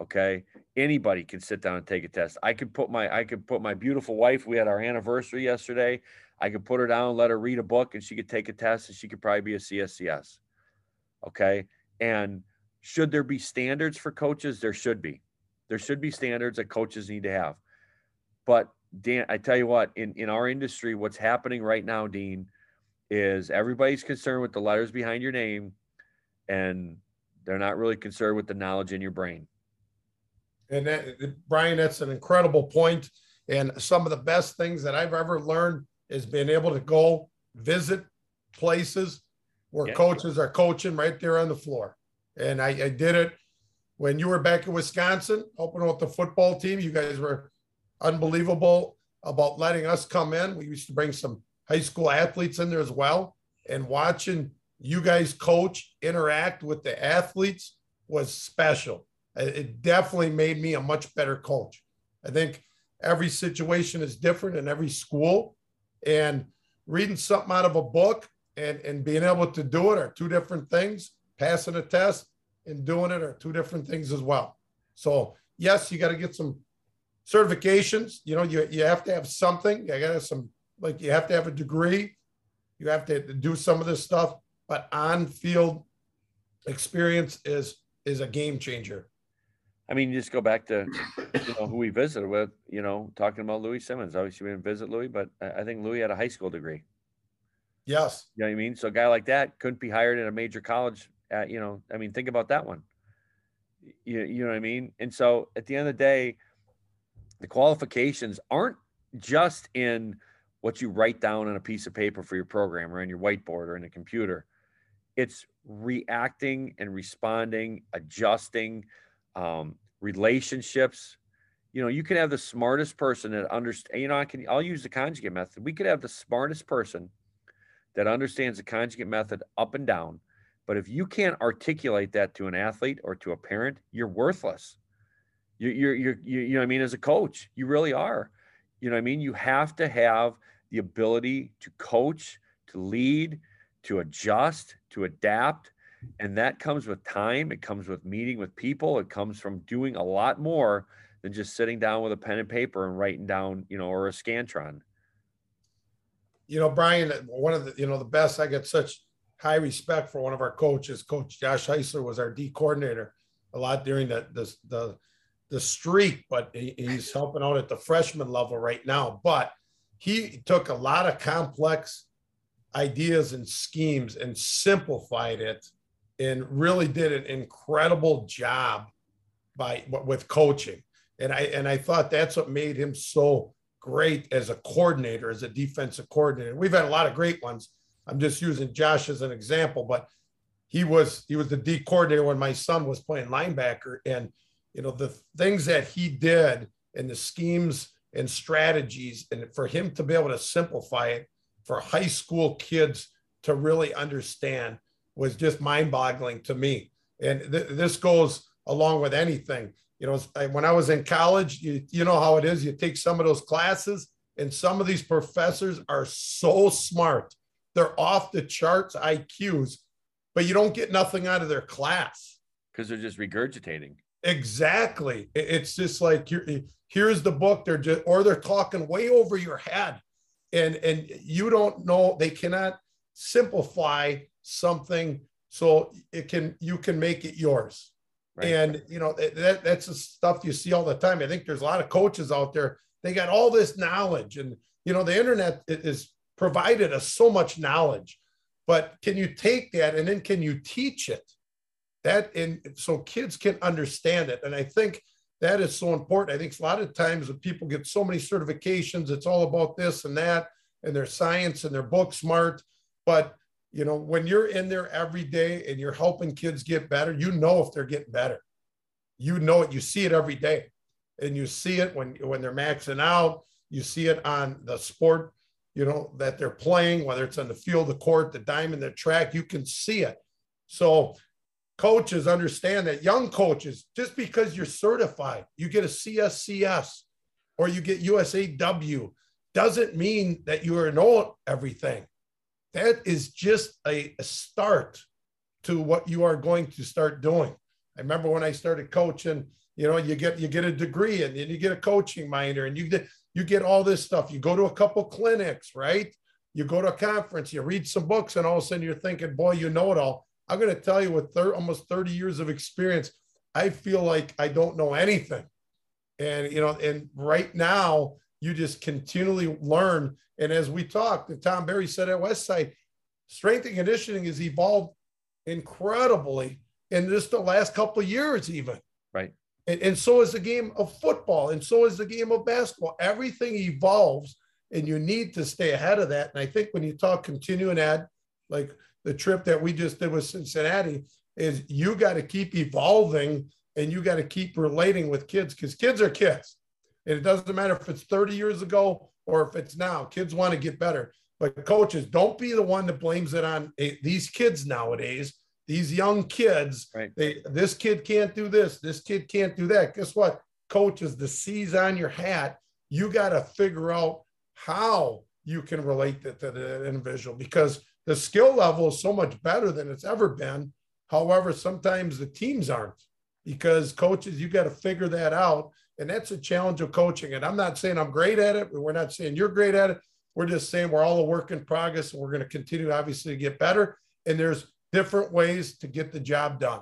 Okay. Anybody can sit down and take a test. I could put my I could put my beautiful wife, we had our anniversary yesterday. I could put her down, and let her read a book, and she could take a test and she could probably be a CSCS. Okay. And should there be standards for coaches? There should be. There should be standards that coaches need to have. But Dan, I tell you what, in, in our industry, what's happening right now, Dean, is everybody's concerned with the letters behind your name and they're not really concerned with the knowledge in your brain. And that, Brian, that's an incredible point. And some of the best things that I've ever learned is being able to go visit places where Yeah. coaches are coaching right there on the floor. And I, I did it when you were back in Wisconsin, opening with the football team. You guys were unbelievable about letting us come in. We used to bring some high school athletes in there as well. And watching you guys coach, interact with the athletes was special. It definitely made me a much better coach. I think every situation is different in every school. And reading something out of a book and, and being able to do it are two different things. Passing a test and doing it are two different things as well. So, yes, you got to get some certifications. You know, you, you have to have something. You got to have some, like, you have to have a degree. You have to do some of this stuff. But on field experience is is a game changer. I mean, you just go back to you know who we visited with, you know, talking about Louie Simmons. Obviously, we didn't visit Louie, but I I think Louie had a high school degree. Yes. You know what I mean? So a guy like that couldn't be hired at a major college. At, you know, I mean, think about that one. You, you know what I mean? And so at the end of the day, the qualifications aren't just in what you write down on a piece of paper for your program or on your whiteboard or in a computer. It's reacting and responding, adjusting, um, relationships. You know, you can have the smartest person that understand. You know, I can. I'll use the conjugate method. We could have the smartest person that understands the conjugate method up and down. But if you can't articulate that to an athlete or to a parent, you're worthless. You're, you're, you're, you you know I mean? As a coach, you really are. You know what I mean? You have to have the ability to coach, to lead, to adjust, to adapt. And that comes with time. It comes with meeting with people. It comes from doing a lot more than just sitting down with a pen and paper and writing down, you know, or a Scantron. You know, Brian, one of the, you know, the best, I get such high respect for one of our coaches. Coach Josh Heisler was our D coordinator a lot during the, the, the, the streak, but he, he's helping out at the freshman level right now. But he took a lot of complex ideas and schemes and simplified it and really did an incredible job by with coaching. And I and I thought that's what made him so great as a coordinator, as a defensive coordinator. We've had a lot of great ones. I'm just using Josh as an example, but he was he was the D coordinator when my son was playing linebacker. And you know, the things that he did and the schemes and strategies, and for him to be able to simplify it for high school kids to really understand was just mind boggling to me. And th- this goes along with anything. You know, when I was in college, you, you know how it is. You take some of those classes, and some of these professors are so smart. They're off the charts IQs, but you don't get nothing out of their class because they're just regurgitating. Exactly. It's just like here, here's the book. They're just or they're talking way over your head, and and you don't know. They cannot simplify something so it can you can make it yours. Right. And you know that that's the stuff you see all the time. I think there's a lot of coaches out there. They got all this knowledge, and you know the internet is provided us so much knowledge. But can you take that and then can you teach it? that and so kids can understand it. And i think that is so important. I think a lot of times when people get so many certifications it's all about this and that and their science and their book smart. But you know when you're in there every day and you're helping kids get better you know if they're getting better. You know it. You see it every day. And you see it when when they're maxing out. You see it on the sport you know that they're playing whether it's on the field the court the diamond the track you can see it so coaches understand that young coaches, just because you're certified, you get a CSCS or you get USAW, doesn't mean that you are know everything. That is just a, a start to what you are going to start doing. I remember when I started coaching, you know, you get you get a degree and then you get a coaching minor and you get you get all this stuff. You go to a couple clinics, right? You go to a conference, you read some books, and all of a sudden you're thinking, boy, you know it all. I'm going to tell you with thir- almost 30 years of experience, I feel like I don't know anything. And, you know, and right now you just continually learn. And as we talked, Tom Barry said at Westside, strength and conditioning has evolved incredibly in just the last couple of years, even. Right. And, and so is the game of football, and so is the game of basketball. Everything evolves, and you need to stay ahead of that. And I think when you talk continuing ed, like the trip that we just did with Cincinnati is you got to keep evolving and you got to keep relating with kids because kids are kids. And it doesn't matter if it's 30 years ago or if it's now. Kids want to get better. But coaches, don't be the one that blames it on eh, these kids nowadays. These young kids, right. they, this kid can't do this. This kid can't do that. Guess what? Coaches, the C's on your hat. You got to figure out how you can relate to, to the individual because the skill level is so much better than it's ever been. However, sometimes the teams aren't because coaches, you got to figure that out. And that's a challenge of coaching. And I'm not saying I'm great at it. We're not saying you're great at it. We're just saying we're all a work in progress and we're going to continue, obviously, to get better. And there's different ways to get the job done.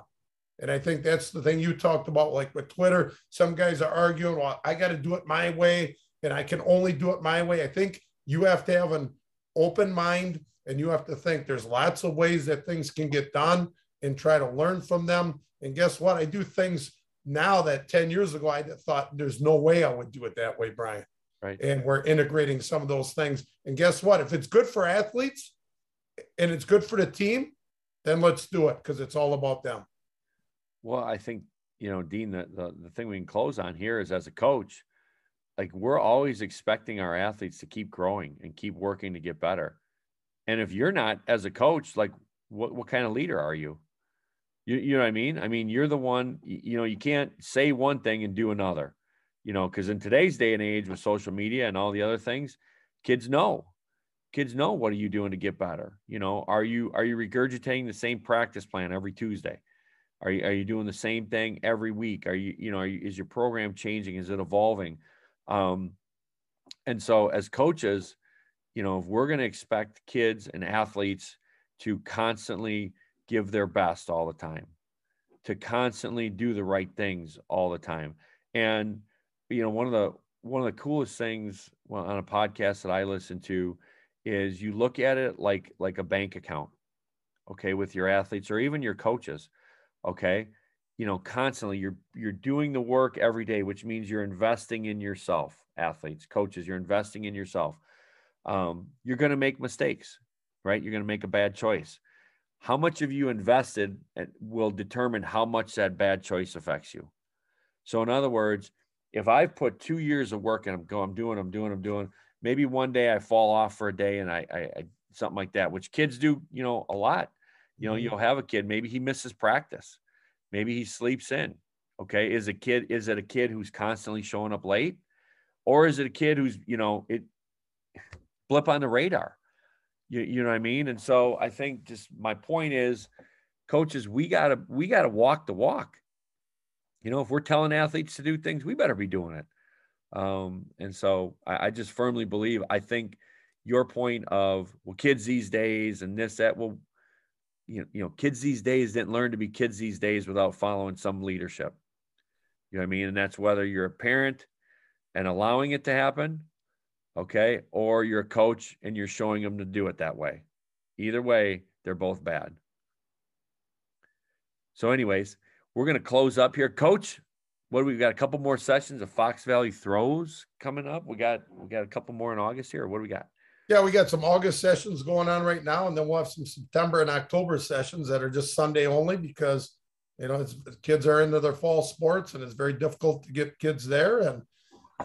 And I think that's the thing you talked about, like with Twitter. Some guys are arguing, well, I got to do it my way and I can only do it my way. I think you have to have an open mind and you have to think there's lots of ways that things can get done and try to learn from them. And guess what? I do things now that 10 years ago I thought there's no way I would do it that way, Brian. Right. And we're integrating some of those things. And guess what? If it's good for athletes and it's good for the team, then let's do it because it's all about them. Well, I think, you know, Dean, the, the, the thing we can close on here is as a coach, like we're always expecting our athletes to keep growing and keep working to get better And if you're not as a coach, like what, what kind of leader are you? You, you know what I mean? I mean, you're the one, you know, you can't say one thing and do another, you know, because in today's day and age with social media and all the other things, kids know. Kids know what are you doing to get better? You know, are you are you regurgitating the same practice plan every Tuesday? Are you are you doing the same thing every week? Are you, you know, you, is your program changing? Is it evolving? Um, and so as coaches, you know, if we're going to expect kids and athletes to constantly give their best all the time, to constantly do the right things all the time. And you know, one of the one of the coolest things well, on a podcast that I listen to is you look at it like like a bank account, okay, with your athletes or even your coaches, okay. You know, constantly you're you're doing the work every day, which means you're investing in yourself, athletes, coaches, you're investing in yourself. Um, you're going to make mistakes, right? You're going to make a bad choice how much have you invested will determine how much that bad choice affects you. So, in other words, if I've put two years of work and I'm going, I'm doing, I'm doing, I'm doing, maybe one day I fall off for a day and I, I, I something like that, which kids do, you know, a lot. You know, mm-hmm. you'll have a kid, maybe he misses practice, maybe he sleeps in. Okay. Is a kid, is it a kid who's constantly showing up late? Or is it a kid who's, you know, it blip on the radar? You, you know what I mean? And so I think just my point is, coaches, we gotta we gotta walk the walk. You know, if we're telling athletes to do things, we better be doing it. Um, and so I, I just firmly believe. I think your point of well, kids these days and this that well, you know, you know, kids these days didn't learn to be kids these days without following some leadership. You know what I mean? And that's whether you're a parent and allowing it to happen, okay? Or you're a coach and you're showing them to do it that way. Either way, they're both bad. So, anyways, we're going to close up here. Coach, what we got? A couple more sessions of Fox Valley throws coming up. We got we got a couple more in August here. What do we got? Yeah, we got some August sessions going on right now, and then we'll have some September and October sessions that are just Sunday only because you know kids are into their fall sports and it's very difficult to get kids there and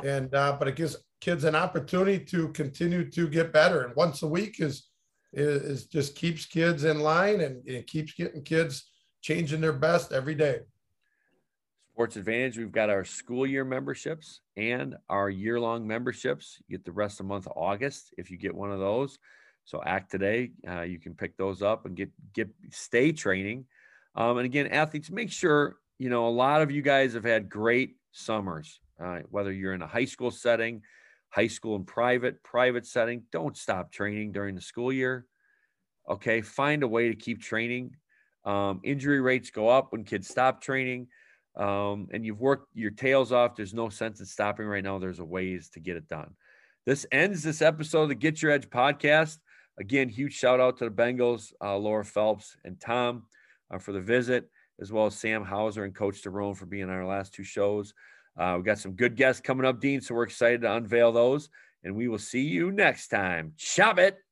and uh, but it gives kids an opportunity to continue to get better. And once a week is is, is just keeps kids in line and it keeps getting kids changing their best every day. Sports Advantage, we've got our school year memberships and our year long memberships. You get the rest of the month of August if you get one of those. So act today. Uh, you can pick those up and get get stay training. Um, and again, athletes, make sure you know a lot of you guys have had great summers. Uh, whether you're in a high school setting, high school and private, private setting. Don't stop training during the school year. Okay, find a way to keep training. Um, injury rates go up when kids stop training, um, and you've worked your tails off. There's no sense in stopping right now. There's a ways to get it done. This ends this episode of the Get Your Edge podcast. Again, huge shout out to the Bengals, uh, Laura Phelps and Tom uh, for the visit, as well as Sam Hauser and Coach Derone for being on our last two shows. Uh, we got some good guests coming up, Dean. So we're excited to unveil those. And we will see you next time. Chop it.